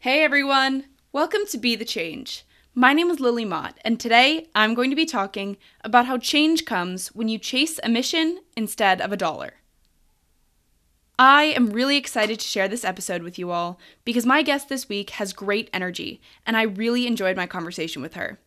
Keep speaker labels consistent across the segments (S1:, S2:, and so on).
S1: Hey everyone! Welcome to Be the Change. My name is Lily Mott, and today I'm going to be talking about how change comes when you chase a mission instead of a dollar. I am really excited to share this episode with you all because my guest this week has great energy, and I really enjoyed my conversation with her.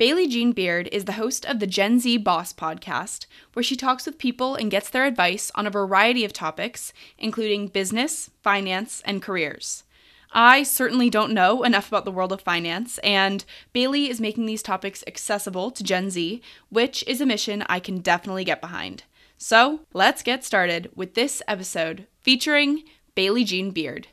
S1: Baylie Jean Beard is the host of the Gen Z Boss podcast, where she talks with people and gets their advice on a variety of topics, including business, finance, and careers. I certainly don't know enough about the world of finance, and Baylie is making these topics accessible to Gen Z, which is a mission I can definitely get behind. So let's get started with this episode featuring Baylie Jean Beard.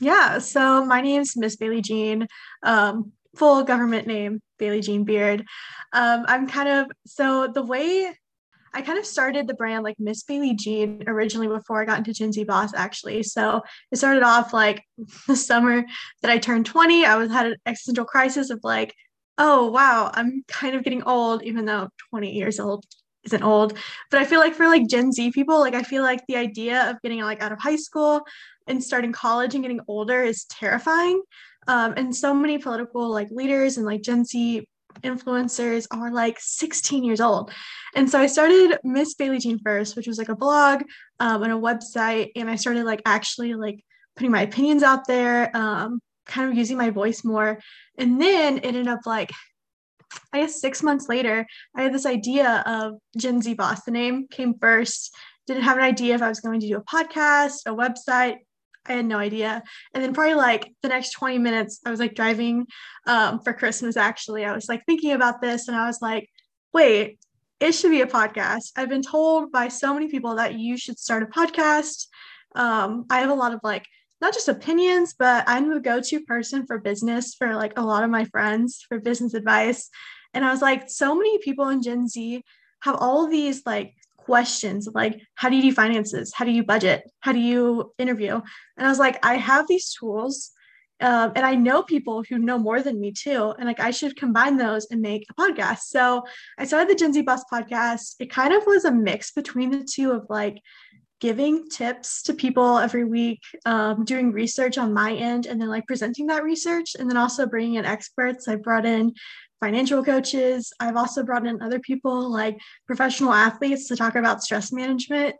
S2: Yeah, so my name's Miss Baylie Jean, um, full government name, Baylie Jean Beard. Um, I'm kind of, so the way I kind of started the brand like Miss Baylie Jean originally before I got into Gen Z Boss actually. So it started off like the summer that I turned 20. I was had an existential crisis of like, oh wow, I'm kind of getting old, even though 20 years old isn't old. But I feel like for like Gen Z people, like I feel like the idea of getting like out of high school and starting college and getting older is terrifying. Um, and so many political like leaders and like Gen Z influencers are like 16 years old. And so I started Miss Baylie Jean first, which was like a blog um, and a website. And I started like actually like putting my opinions out there, um, kind of using my voice more. And then it ended up like, I guess six months later, I had this idea of Gen Z Boss. The name came first. Didn't have an idea if I was going to do a podcast, a website, I had no idea. And then probably like the next 20 minutes, I was like driving um, for Christmas. Actually, I was like thinking about this and I was like, wait, it should be a podcast. I've been told by so many people that you should start a podcast. Um, I have a lot of like, not just opinions, but I'm the go to person for business for like a lot of my friends for business advice. And I was like, so many people in Gen Z have all these like questions like how do you do finances? How do you budget? How do you interview? And i was like i have these tools um, and i know people who know more than me too and like i should combine those and make a podcast. So i started the gen z boss podcast. It kind of was a mix between the two of like giving tips to people every week um, doing research on my end and then like presenting that research and then also bringing in experts. I brought in financial coaches. I've also brought in other people like professional athletes to talk about stress management.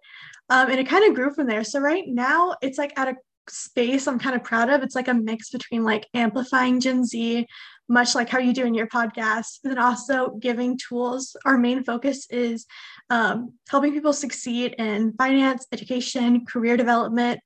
S2: Um, and it kind of grew from there. So right now it's like at a space I'm kind of proud of. It's like a mix between like amplifying Gen Z, much like how you do in your podcast, but then also giving tools. Our main focus is um, helping people succeed in finance, education, career development.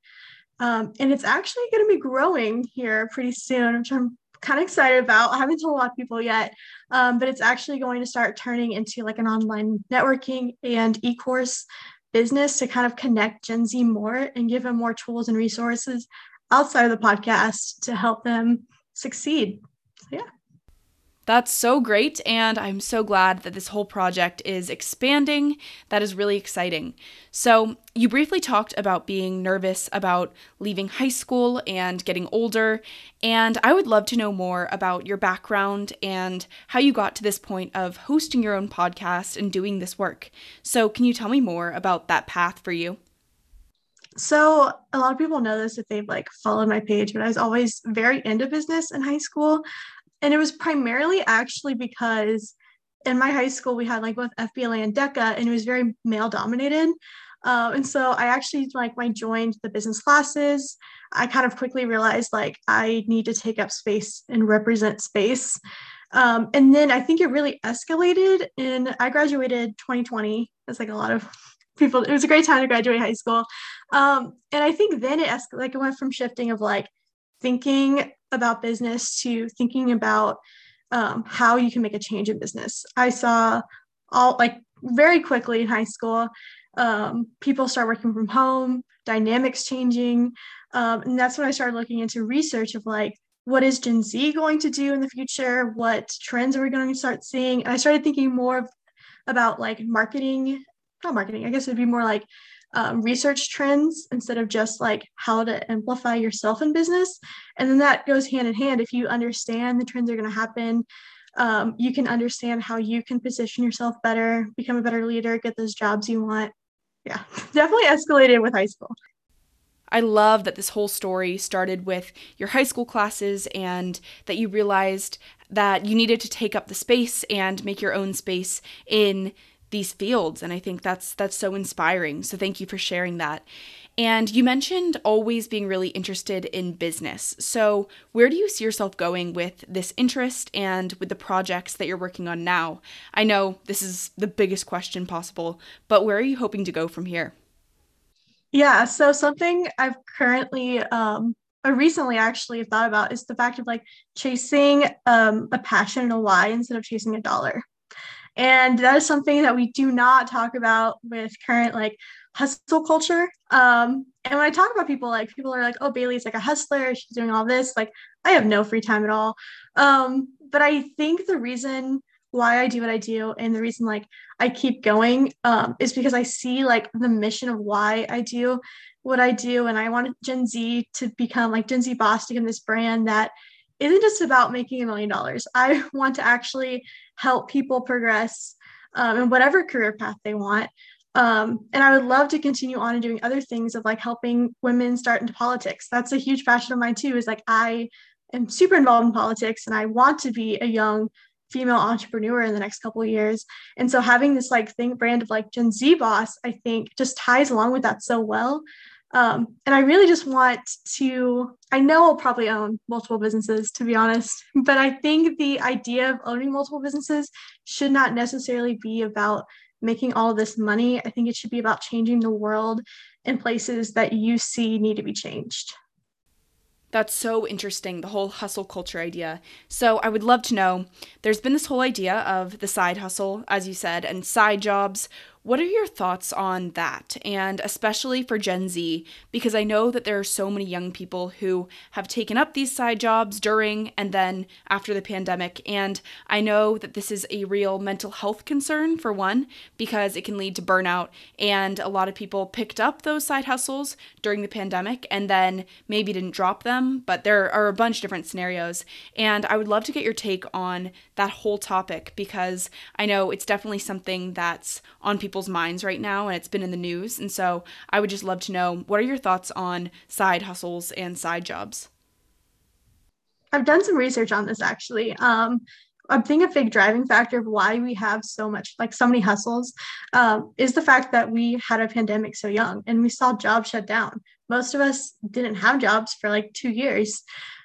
S2: Um, and it's actually going to be growing here pretty soon, which I'm kind of excited about. I haven't told a lot of people yet, um, but it's actually going to start turning into like an online networking and e-course business to kind of connect Gen Z more and give them more tools and resources outside of the podcast to help them succeed. So, yeah.
S1: That's so great, and I'm so glad that this whole project is expanding. That is really exciting. So, you briefly talked about being nervous about leaving high school and getting older, and I would love to know more about your background and how you got to this point of hosting your own podcast and doing this work. So, can you tell me more about that path for you?
S2: So a lot of people know this if they've like followed my page, but I was always very into business in high school. And it was primarily actually because in my high school we had like both FBLA and DECA, and it was very male dominated. Um, and so I actually like when I joined the business classes, I kind of quickly realized like I need to take up space and represent space. Um, and then I think it really escalated. And I graduated 2020. It's like a lot of people. It was a great time to graduate high school. Um, and I think then it escalated. Like it went from shifting of like thinking about business to thinking about um, how you can make a change in business. I saw all like very quickly in high school, um, people start working from home, dynamics changing. Um, and that's when I started looking into research of like, what is Gen Z going to do in the future? What trends are we going to start seeing? And I started thinking more of, about like marketing not marketing, I guess it'd be more like um, research trends instead of just like how to amplify yourself in business. And then that goes hand in hand. If you understand the trends are going to happen, um, you can understand how you can position yourself better, become a better leader, get those jobs you want. Yeah, definitely escalated with high school.
S1: I love that this whole story started with your high school classes and that you realized that you needed to take up the space and make your own space in these fields and I think that's that's so inspiring. So thank you for sharing that. And you mentioned always being really interested in business. So, where do you see yourself going with this interest and with the projects that you're working on now? I know this is the biggest question possible, but where are you hoping to go from here?
S2: Yeah, so something I've currently um or recently actually thought about is the fact of like chasing um a passion and a why instead of chasing a dollar. And that is something that we do not talk about with current like hustle culture. Um, and when I talk about people, like people are like, oh, Baylie's like a hustler, she's doing all this. Like, I have no free time at all. Um, but I think the reason why I do what I do and the reason like I keep going um, is because I see like the mission of why I do what I do. And I want Gen Z to become like Gen Z Boss to become this brand that isn't just about making a million dollars. I want to actually help people progress um, in whatever career path they want. Um, and I would love to continue on and doing other things of like helping women start into politics. That's a huge passion of mine too. Is like I am super involved in politics and I want to be a young female entrepreneur in the next couple of years. And so having this like thing brand of like Gen Z boss, I think just ties along with that so well. Um, and I really just want to, I know I'll probably own multiple businesses to be honest, but I think the idea of owning multiple businesses should not necessarily be about making all this money. I think it should be about changing the world in places that you see need to be changed.
S1: That's so interesting, the whole hustle culture idea. So, I would love to know there's been this whole idea of the side hustle, as you said, and side jobs. What are your thoughts on that? And especially for Gen Z, because I know that there are so many young people who have taken up these side jobs during and then after the pandemic. And I know that this is a real mental health concern, for one, because it can lead to burnout. And a lot of people picked up those side hustles during the pandemic and then maybe didn't drop them. But there are a bunch of different scenarios. And I would love to get your take on that whole topic because I know it's definitely something that's on people's people's minds right now and it's been in the news. And so I would just love to know what are your thoughts on side hustles and side jobs?
S2: I've done some research on this actually. Um, I think a big driving factor of why we have so much, like so many hustles, um, is the fact that we had a pandemic so young and we saw jobs shut down. Most of us didn't have jobs for like two years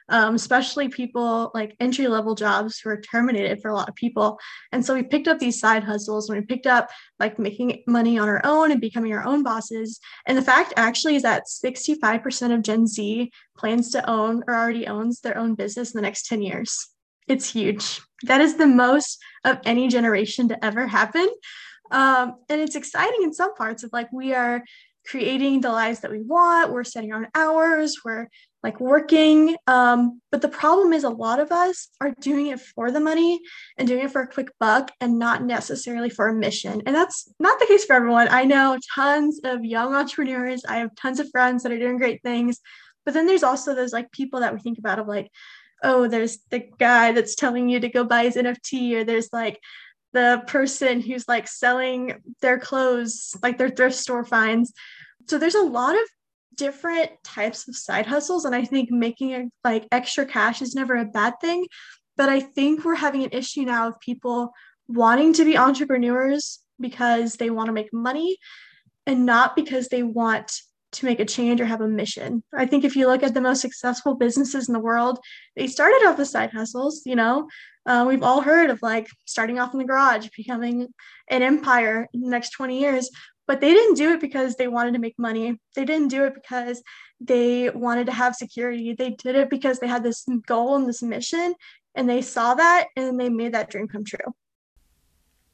S2: um, especially people like entry level jobs who are terminated for a lot of people. And so we picked up these side hustles and we picked up like making money on our own and becoming our own bosses. And the fact actually is that 65% of Gen Z plans to own or already owns their own business in the next 10 years. It's huge. That is the most of any generation to ever happen. Um, and it's exciting in some parts of like we are creating the lives that we want, we're setting our own hours, we're like working. Um, but the problem is a lot of us are doing it for the money and doing it for a quick buck and not necessarily for a mission. And that's not the case for everyone. I know tons of young entrepreneurs. I have tons of friends that are doing great things. But then there's also those like people that we think about of like, oh, there's the guy that's telling you to go buy his NFT, or there's like the person who's like selling their clothes, like their thrift store finds. So there's a lot of different types of side hustles and i think making like extra cash is never a bad thing but i think we're having an issue now of people wanting to be entrepreneurs because they want to make money and not because they want to make a change or have a mission. I think if you look at the most successful businesses in the world, they started off as side hustles. You know, uh, we've all heard of like starting off in the garage, becoming an empire in the next 20 years but they didn't do it because they wanted to make money. They didn't do it because they wanted to have security. They did it because they had this goal and this mission, and they saw that and they made that dream come true.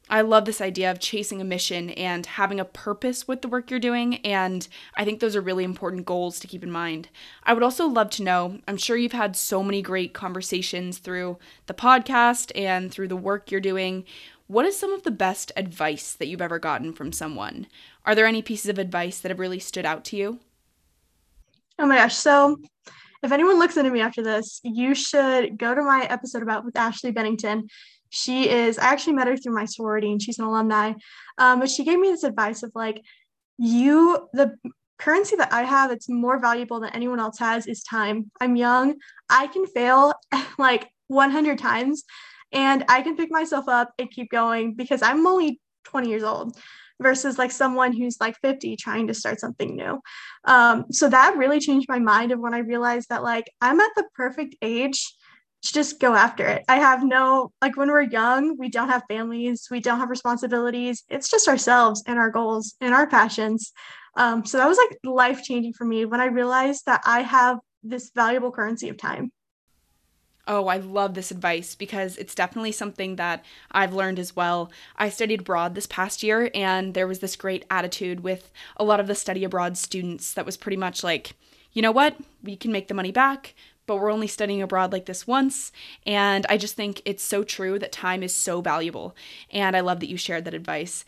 S1: I love this idea of chasing a mission and having a purpose with the work you're doing. And I think those are really important goals to keep in mind. I would also love to know I'm sure you've had so many great conversations through the podcast and through the work you're doing. What is some of the best advice that you've ever gotten from someone? Are there any pieces of advice that have really stood out to you?
S2: Oh my gosh. So if anyone looks into me after this, you should go to my episode about with Ashley Bennington. She is, I actually met her through my sorority and she's an alumni. Um, but she gave me this advice of like, you, the currency that I have, it's more valuable than anyone else has is time. I'm young. I can fail like 100 times and I can pick myself up and keep going because I'm only 20 years old versus like someone who's like 50 trying to start something new. Um, so that really changed my mind of when I realized that like I'm at the perfect age to just go after it. I have no like when we're young, we don't have families, we don't have responsibilities. It's just ourselves and our goals and our passions. Um, so that was like life changing for me when I realized that I have this valuable currency of time.
S1: Oh, I love this advice because it's definitely something that I've learned as well. I studied abroad this past year, and there was this great attitude with a lot of the study abroad students that was pretty much like, you know what, we can make the money back, but we're only studying abroad like this once. And I just think it's so true that time is so valuable. And I love that you shared that advice.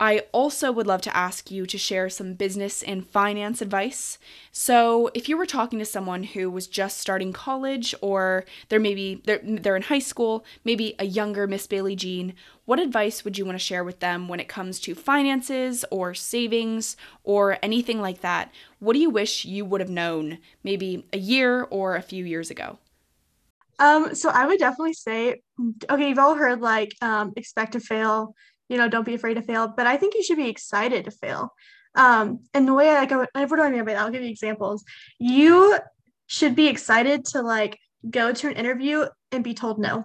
S1: I also would love to ask you to share some business and finance advice. So, if you were talking to someone who was just starting college or they're maybe they're, they're in high school, maybe a younger Miss Baylie Jean, what advice would you want to share with them when it comes to finances or savings or anything like that? What do you wish you would have known maybe a year or a few years ago?
S2: Um, so I would definitely say, okay, you've all heard like um, expect to fail, you know, don't be afraid to fail. But I think you should be excited to fail. Um, and the way I go, what do I mean by that? I'll give you examples. You should be excited to like go to an interview and be told no.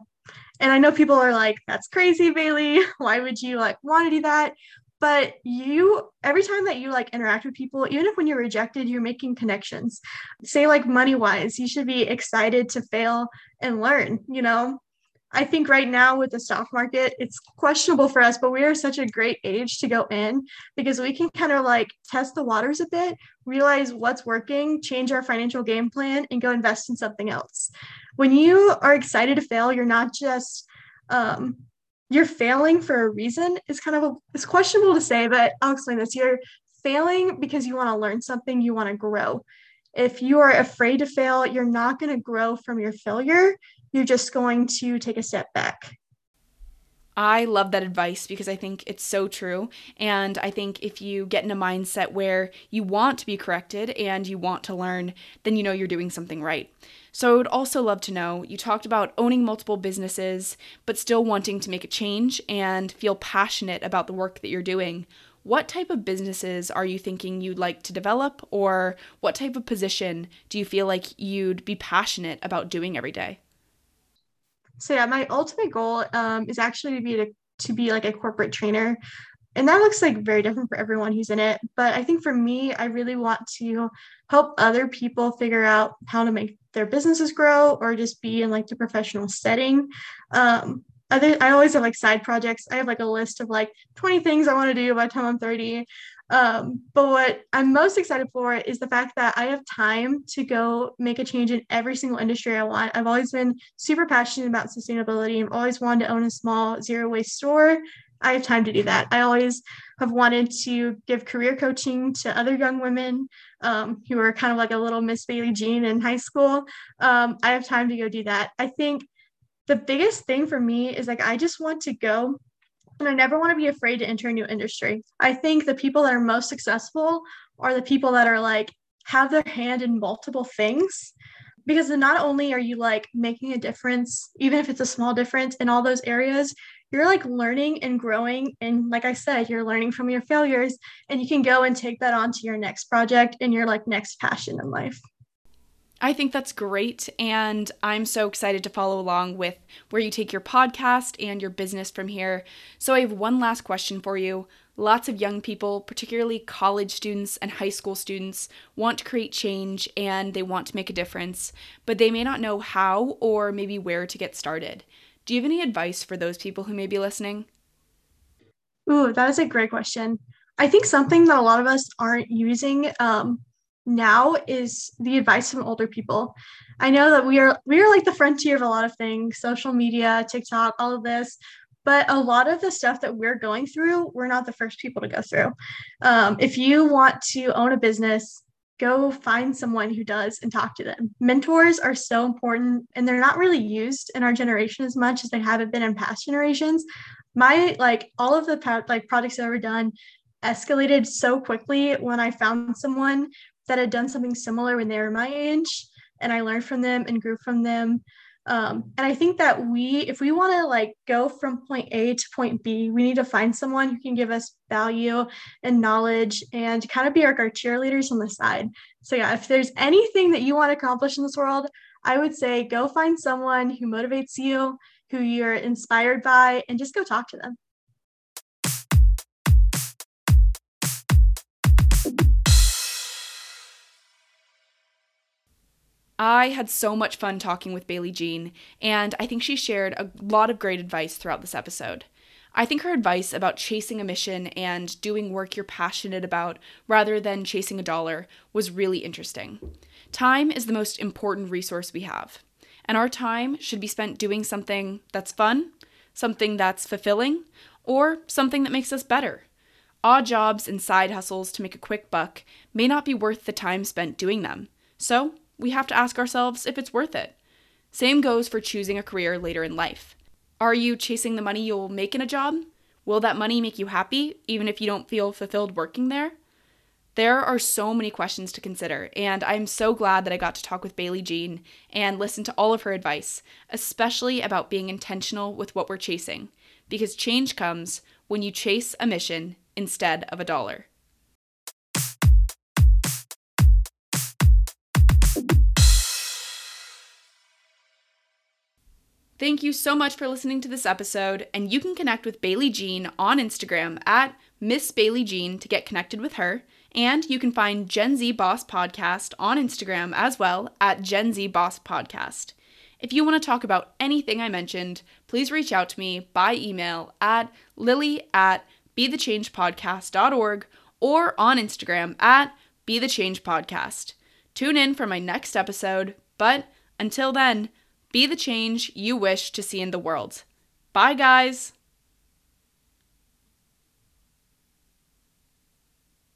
S2: And I know people are like, that's crazy, Baylie. Why would you like want to do that? But you, every time that you like interact with people, even if when you're rejected, you're making connections. Say, like money wise, you should be excited to fail and learn, you know? I think right now with the stock market, it's questionable for us, but we are such a great age to go in because we can kind of like test the waters a bit, realize what's working, change our financial game plan, and go invest in something else. When you are excited to fail, you're not just um, you're failing for a reason. It's kind of a, it's questionable to say, but I'll explain this. You're failing because you want to learn something, you want to grow. If you are afraid to fail, you're not going to grow from your failure you're just going to take a step back.
S1: I love that advice because I think it's so true. And I think if you get in a mindset where you want to be corrected and you want to learn, then you know you're doing something right. So I would also love to know you talked about owning multiple businesses, but still wanting to make a change and feel passionate about the work that you're doing. What type of businesses are you thinking you'd like to develop, or what type of position do you feel like you'd be passionate about doing every day?
S2: So yeah, my ultimate goal um, is actually to be to, to be like a corporate trainer. And that looks like very different for everyone who's in it. But I think for me, I really want to help other people figure out how to make their businesses grow or just be in like the professional setting. Um, other, I always have like side projects. I have like a list of like 20 things I want to do by the time I'm 30. Um, but what I'm most excited for is the fact that I have time to go make a change in every single industry I want. I've always been super passionate about sustainability. I've always wanted to own a small zero waste store. I have time to do that. I always have wanted to give career coaching to other young women um, who are kind of like a little Miss Baylie Jean in high school. Um, I have time to go do that. I think the biggest thing for me is like I just want to go and I never want to be afraid to enter a new industry. I think the people that are most successful are the people that are like have their hand in multiple things because not only are you like making a difference, even if it's a small difference in all those areas, you're like learning and growing. And like I said, you're learning from your failures and you can go and take that on to your next project and your like next passion in life.
S1: I think that's great. And I'm so excited to follow along with where you take your podcast and your business from here. So I have one last question for you. Lots of young people, particularly college students and high school students, want to create change and they want to make a difference, but they may not know how or maybe where to get started. Do you have any advice for those people who may be listening?
S2: Ooh, that is a great question. I think something that a lot of us aren't using um, now is the advice from older people. I know that we are we are like the frontier of a lot of things, social media, TikTok, all of this. But a lot of the stuff that we're going through, we're not the first people to go through. Um, if you want to own a business, go find someone who does and talk to them. Mentors are so important and they're not really used in our generation as much as they haven't been in past generations. My like all of the like projects I've ever done escalated so quickly when I found someone that had done something similar when they were my age and I learned from them and grew from them. Um, and I think that we, if we want to like go from point A to point B, we need to find someone who can give us value and knowledge and kind of be our, our cheerleaders on the side. So, yeah, if there's anything that you want to accomplish in this world, I would say go find someone who motivates you, who you're inspired by, and just go talk to them.
S1: I had so much fun talking with Baylie Jean, and I think she shared a lot of great advice throughout this episode. I think her advice about chasing a mission and doing work you're passionate about rather than chasing a dollar was really interesting. Time is the most important resource we have, and our time should be spent doing something that's fun, something that's fulfilling, or something that makes us better. Odd jobs and side hustles to make a quick buck may not be worth the time spent doing them. So, we have to ask ourselves if it's worth it. Same goes for choosing a career later in life. Are you chasing the money you'll make in a job? Will that money make you happy, even if you don't feel fulfilled working there? There are so many questions to consider, and I'm so glad that I got to talk with Baylie Jean and listen to all of her advice, especially about being intentional with what we're chasing, because change comes when you chase a mission instead of a dollar. Thank you so much for listening to this episode, and you can connect with Baylie Jean on Instagram at Miss Baylie Jean to get connected with her. And you can find Gen Z Boss Podcast on Instagram as well at Gen Z Boss Podcast. If you want to talk about anything I mentioned, please reach out to me by email at lily at bethechangepodcast.org or on Instagram at bethechangepodcast. Tune in for my next episode, but until then, be the change you wish to see in the world. Bye, guys!